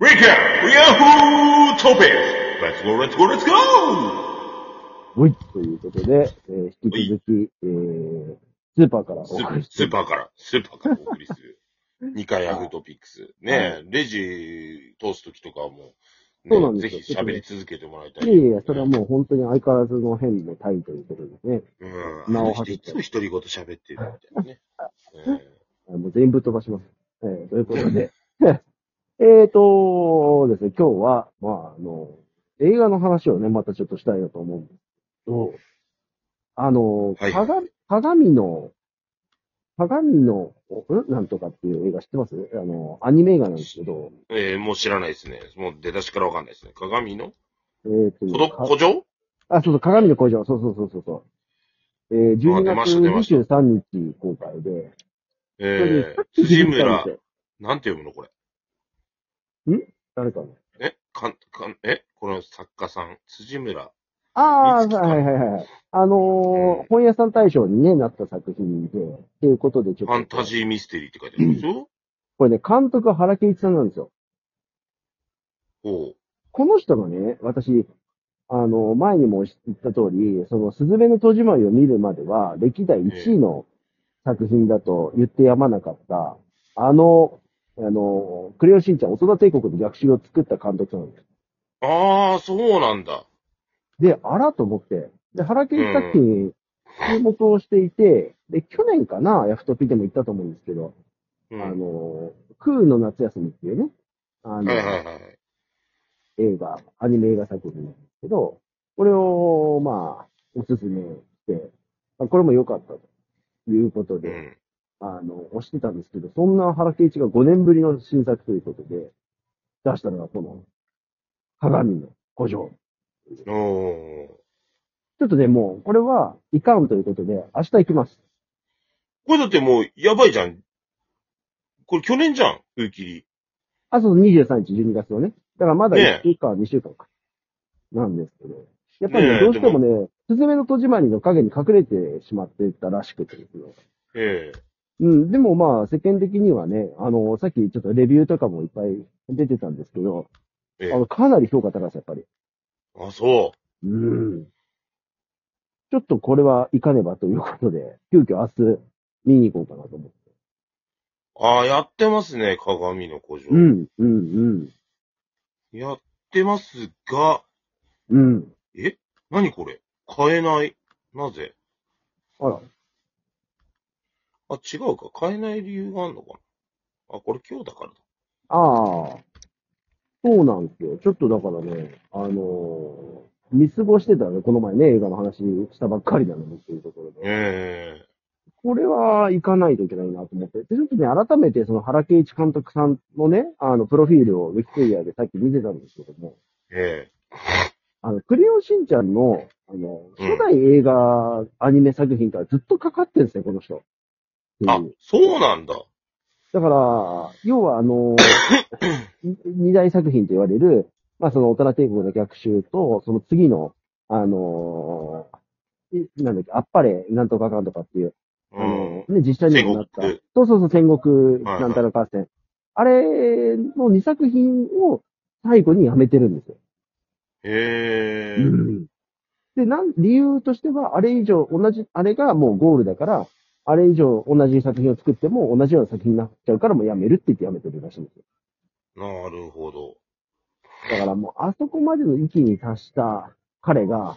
Recap! Yahoo Topic! Let's go, let's go, let's go! はい。ということで、えー引き続き、えー、スーパーからおス送りスーパーから、スーパーからお送りする。2回ヤフートピックス。ねえ、レジ通すときとかはもう、そうなんね、ですよぜひ喋り続けてもらいたい。いやいや、それはもう本当に相変わらずの変のタイということですね。うん。名をあの人いつも独り言喋ってるみたいなね。あもう全員ぶっ飛ばします。えー、ということで。えーとですね、今日は、まあ、あの、映画の話をね、またちょっとしたいなと思うんですけど、あの、はい。鏡鏡の、鏡の、んなんとかっていう映画知ってます？あの、アニメ映画なんですけど、えーもう知らないですね。もう出だしからわかんないですね。鏡の？えーと、古城？あ、そうそう、鏡の工場、そうそうそうそうそう。えー、12あ出ま月した出ました。23日公開で、えー、辻村、なんて読むのこれ？誰かのえかん、かん、えこの作家さん、辻村。ああ、はいはいはい。あのーうん本屋さん大賞にね、なった作品で、っていうことでちょっと。ファンタジーミステリーって書いてあるんですよ。これね、監督は原敬一さんなんですよ。ほこの人がね、私、あの、前にも言った通り、その、すずめの戸締まりを見るまでは、歴代1位の作品だと言ってやまなかった、あの、あの、クレヨンしんちゃん、大人帝国の逆襲を作った監督なんです。う。ああ、そうなんだ。で、あらと思って、で、原敬一作品に注目をしていて、で、去年かな、ヤフトピでも言ったと思うんですけど、うん。あの、空の夏休みっていうね、あの、はいはいはい。映画、アニメ映画作品なんですけど、これを、まあ、おすすめして、まあこれも良かったということで、うん。あの、押してたんですけど、そんな原敬一が5年ぶりの新作ということで、出したのがこの、鏡の古城。ちょっとね、もう、これはいかんということで、明日行きます。これだってもう、やばいじゃん。これ去年じゃん、風切り。あ、そう、23日、12月のね。だからまだね1週間、2週間か。なんですけど。やっぱりね、どうしてもね、スズメの戸締まりの影に隠れてしまってたらしくてですね。ええうん、でもまあ、世間的にはね、あの、さっきちょっとレビューとかもいっぱい出てたんですけど、ええあの、かなり評価高いです、やっぱり。あ、そうん。ちょっとこれは行かねばということで、急遽明日見に行こうかなと思って。う。ああ、やってますね、鏡の古城。うん、うん、やってますが、うん。うん。え？何これ？買えない？なぜ？あら、あ、違うか。買えない理由があるのかなあ、これ今日だからだ。ああ、そうなんですよ。ちょっとだからね、あのー見過ごしてたね、この前ね、映画の話したばっかりなのにっていうところで。えこれは行かないといけないなと思って。で、ちょっとね、改めてその原敬一監督さんのね、あの、プロフィールをウィキペディアでさっき見てたんですけども、ええあの、クレヨンしんちゃんの、あの、うん初代映画、アニメ作品からずっとかかってるんですね、この人。あうん、そうなんだ。だから、要はあの、二大作品と言われる、まあその大人帝国の逆襲と、その次の、あのーいなんだっけ、あっぱれ、なんとかかんとかっていう、うあのん。ね、実写にもなった。そうそうそう、戦国なんたら合戦。あれの2作品を最後にやめてるんですよ。へえ。うんで、なん、理由としては、あれ以上、同じ、あれがもうゴールだから、あれ以上同じ作品を作っても同じような作品になっちゃうからもうやめるって言ってやめてるらしいんですよ。なるほど。だからもう、あそこまでの域に達した彼が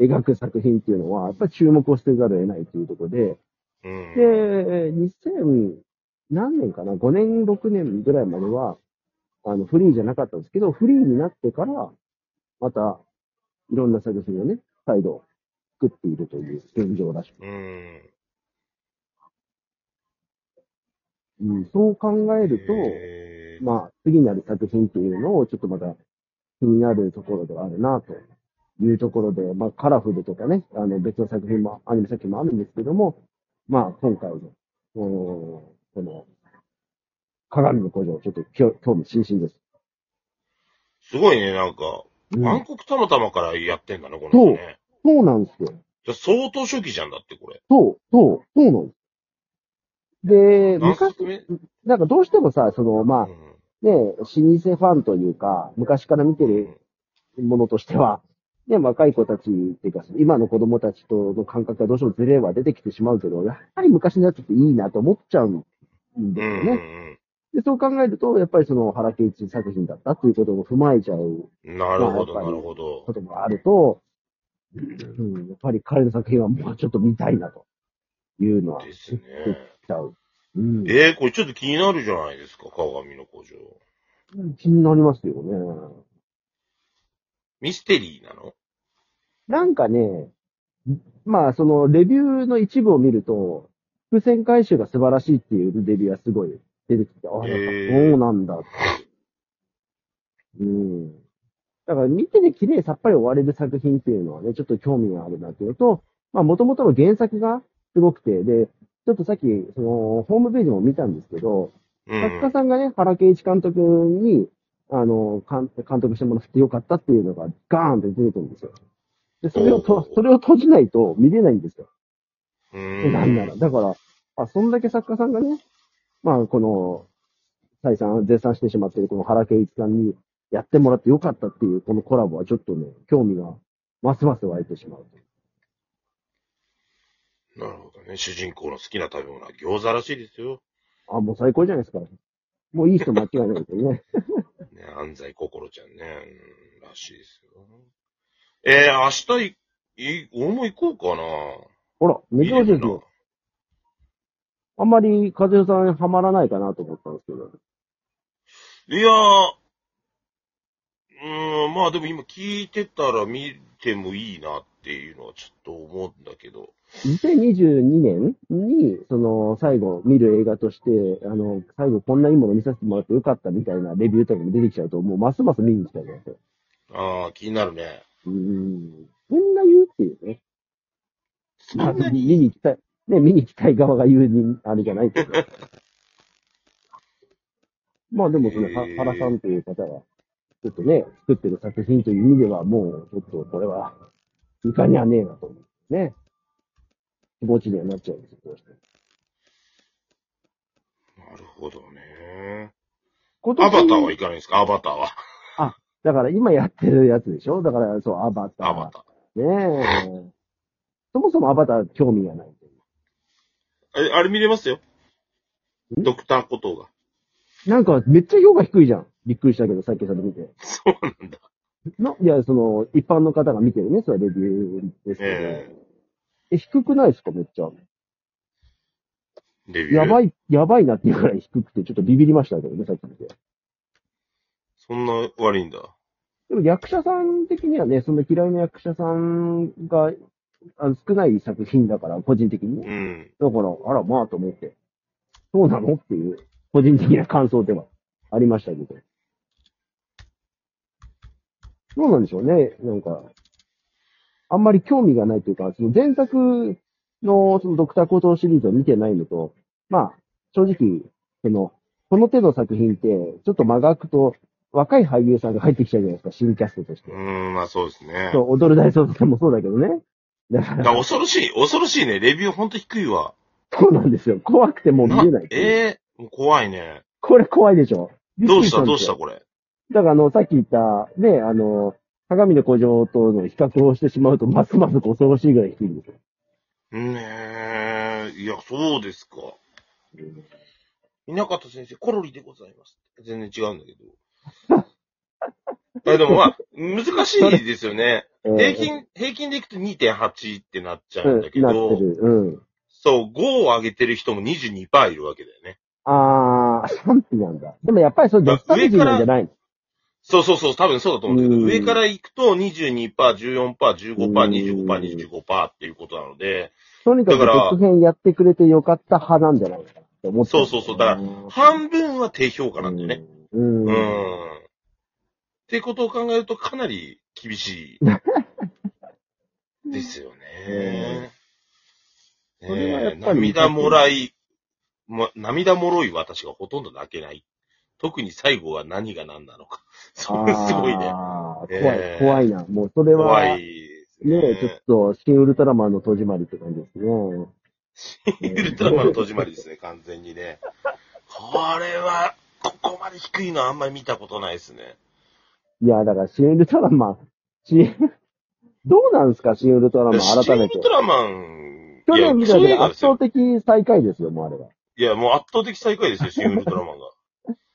描く作品っていうのは、やっぱり注目を捨てざるを得ないというところで、うん。で、2000何年かな ?5 年、6年ぐらいまでは、あの、フリーじゃなかったんですけど、フリーになってから、また、いろんな作品をね、再度作っているという現状らしく。うん。うん、そう考えると、まあ、次なる作品っていうのを、ちょっとまた気になるところではあるな、というところで、まあ、カラフルとかね、あの、別の作品も、アニメ作品もあるんですけども、まあ、今回の、おこの、鏡の工場、ちょっと興興味津々です。すごいね、なんか、うん暗黒たまたまからやってんだね、この人ね。そうなんですよ。じゃあ相当初期じゃんだって、これ。そう、そう、そうなんです。で、何昔、なんかどうしてもさ、その、まあ、うんね、老舗ファンというか、昔から見てるものとしては、ね、若い子たちっていうか、今の子供たちとの感覚がどうしてもズレは出てきてしまうけど、やはり昔のやつっていいなと思っちゃうんですよね。で、そう考えると、やっぱりその原敬一作品だったっていうことも踏まえちゃうなるほど、なるほどこ。ともあると、うん、やっぱり彼の作品はもうちょっと見たいなというのはですね。ちゃう。うん、えー、これちょっと気になるじゃないですか、鏡の工場。気になりますよね。ミステリーなの？なんかね、まあ、その、レビューの一部を見ると、伏線回収が素晴らしいっていうレビューはすごい出てきて、ああ、そうなんだっていう。うん。だから見てて綺麗さっぱり終われる作品っていうのはね、ちょっと興味があるなっていうのと、まあ、元々の原作がすごくて、で、ちょっとさっき、その、ホームページも見たんですけど、うん。作家さんがね、原敬一監督に、あの、監監督してもらってよかったっていうのがガーンって出てくるんですよ。で、それをおとー、それを閉じないと見れないんですよ。なんなら。だから、あ、そんだけ作家さんがね、まあ、この、再三絶賛してしまっているこの原敬一さんにやってもらってよかったっていうこのコラボはちょっとね、興味がますます湧いてしまう。なるほどね。主人公の好きな食べ物は餃子らしいですよ。あ、もう最高じゃないですか。もういい人間違いないですよね。ね、安西心ちゃんね。うん、らしいですよ。えー、明日い、い、俺も行こうかな。ほら、珍しいですよ。あんまり風代さんハマらないかなと思ったんですけど。ないやー、うーん、まあでも今聞いてたら見てもいいなっていうのはちょっと思うんだけど。2022年に、その、最後見る映画として、あの、最後こんないいもの見させてもらってよかったみたいなレビューとかも出てきちゃうと、もうますます見に行きたいなと。ああ、気になるね。うーん。そんな言うっていうね。そまあ、んなに？見に行きたい。ね、見に行きたい側が言うに、あれじゃないけど。まあでもその、原さんという方が、ちょっとね、作ってる作品という意味では、もう、ちょっとこれは、いかにはねえなと思う。ね。気持ちにはなっちゃうんですよ、どうしても。なるほどね。アバターは行かないんですか？アバターは。だから今やってるやつでしょ？だから、そう、アバター。アバタねえ。そもそもアバター興味がない。ー。え、あれ見れますよ。ん？ドクターコトーが。なんか、めっちゃ評価低いじゃん。びっくりしたけど、さっきそれ見て。そうなんだ。のいや、その、一般の方が見てるね、それはレビューですけど。ええ、低くないですか？めっちゃ。えレビュー。やばい、やばいなっていうくらい低くて、ちょっとビビりましたけどね、さっき見て。そんな悪いんだ。でも役者さん的にはね、そんな嫌いな役者さんがあの少ない作品だから、個人的にね。うん。だから、あら、まあと思って。そうなの？っていう、個人的な感想ではありましたけど。どうなんでしょうね。なんか、あんまり興味がないというか、その前作のそのドクターコトーシリーズを見てないのと、まあ、正直、その、この手の作品って、ちょっと間が空くと、若い俳優さんが入ってきちゃうじゃないですか、新キャストとしてう。ーん、まあそうですね。そう、踊る大捜査線もそうだけどね。だかだからら、恐ろしい、恐ろしいね。レビューほんと低いわ。そうなんですよ。怖くてもう見れない。ええもう怖いね。これ怖いでしょ。どうしたどうしたこれ？だからあの、さっき言った、ね、あの、鏡の古城との比較をしてしまうと、ますます恐ろしいぐらい低いんですよ。ねえ、いや、そうですか。稲方先生、コロリでございます。全然違うんだけど。あでもまあ、難しいですよね。えー平均、平均でいくと2.8ってなっちゃううんだけど、る。うん。そう、5を上げてる人も22%いるわけだよね。あー、賛否なんだ。でもやっぱりそれドスタルジーなんじゃないの？そうそうそう、多分そうだと思うんだけど、うん上から行くと22%、14%、15%、うん25%、25%っていうことなので、とにかく続編やってくれてよかった派なんじゃないかなって思ってそうそうそうだから半分は低評価なんだよね。。うん。う。うんん。ってことを考えるとかなり厳しい ですよね。ねえ涙もらい、ま、涙もろい私がほとんど泣けない。特に最後は何が何なのか。それすごいね。怖い、えー怖いな。もうそれは、怖いね。ねえ、ちょっと、新ウルトラマンの戸締まりって感じですね。ウルトラマンの戸締まりですね、完全にね。これは、ここまで低いのはあんまり見たことないですね。いや、だから、シン・ウルトラマン、シ どうなんですか、シン・ウルトラマン、改めてシンウルト。ラマン、去年見たけど圧倒的最下位ですよ、もうあれは。いや、もう圧倒的最下位ですよ、シンウルトラマンが。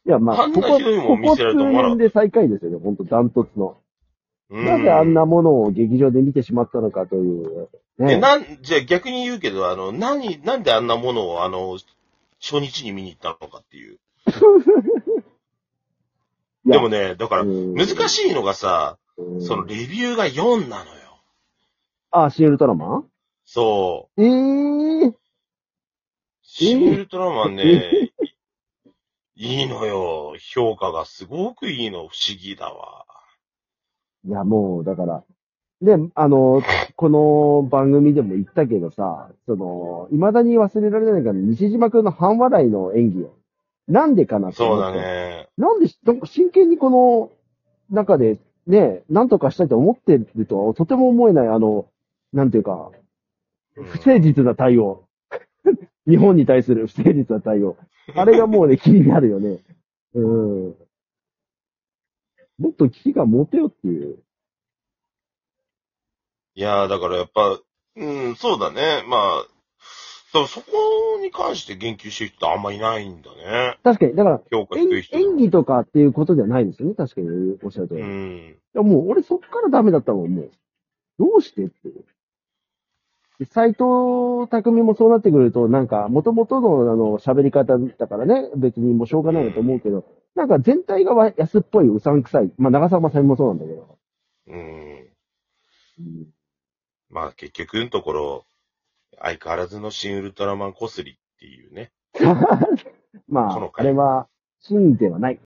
いや、まあ、あんここ、なここん見せられて数もまだ年で最下位ですよね、ほんと、ダントツの。うんなぜあんなものを劇場で見てしまったのかという。え、ね。なん、じゃあ逆に言うけど、あの、何、なんであんなものを、あの、初日に見に行ったのかっていう。いやでもね、だから、うん難しいのがさ、うんそのレビューが4なのよ。あ、シン・ウルトラマン？そう。ええー、シン・ウルトラマンね、いいのよ。評価がすごくいいの。不思議だわ。いや、もう、だから、で、あの、この番組でも言ったけどさ、その、未だに忘れられないから、西島くんの半笑いの演技を。なんでかなってそうだ。ね。なんで、なんか真剣にこの中でね、なんとかしたいと思ってるとはとても思えない、あの、なんていうか、うん不誠実な対応。日本に対する不誠実な対応。あれがもうね、気になるよね。うん。もっと危機感持てよっていう。いやー、だからやっぱ、うん、そうだね。まあ、そうそこに関して言及してる人あんまいないんだね。確かに、だから、評価演低い人。演技とかっていうことではないですよね。確かにおっしゃるとおり。いうん。や、もう俺そっからダメだったもん、もう。どうしてっていう。で斎藤匠もそうなってくると、なんか、元々のあの、喋り方だからね、別にもうしょうがないなと思うけど、なんか全体がわ安っぽい、うさんくさい。まあ、長澤まさみもそうなんだけど。うん。うんまあ結局のところ、相変わらずの新ウルトラマンこすりっていうね。まああれは、真ではない。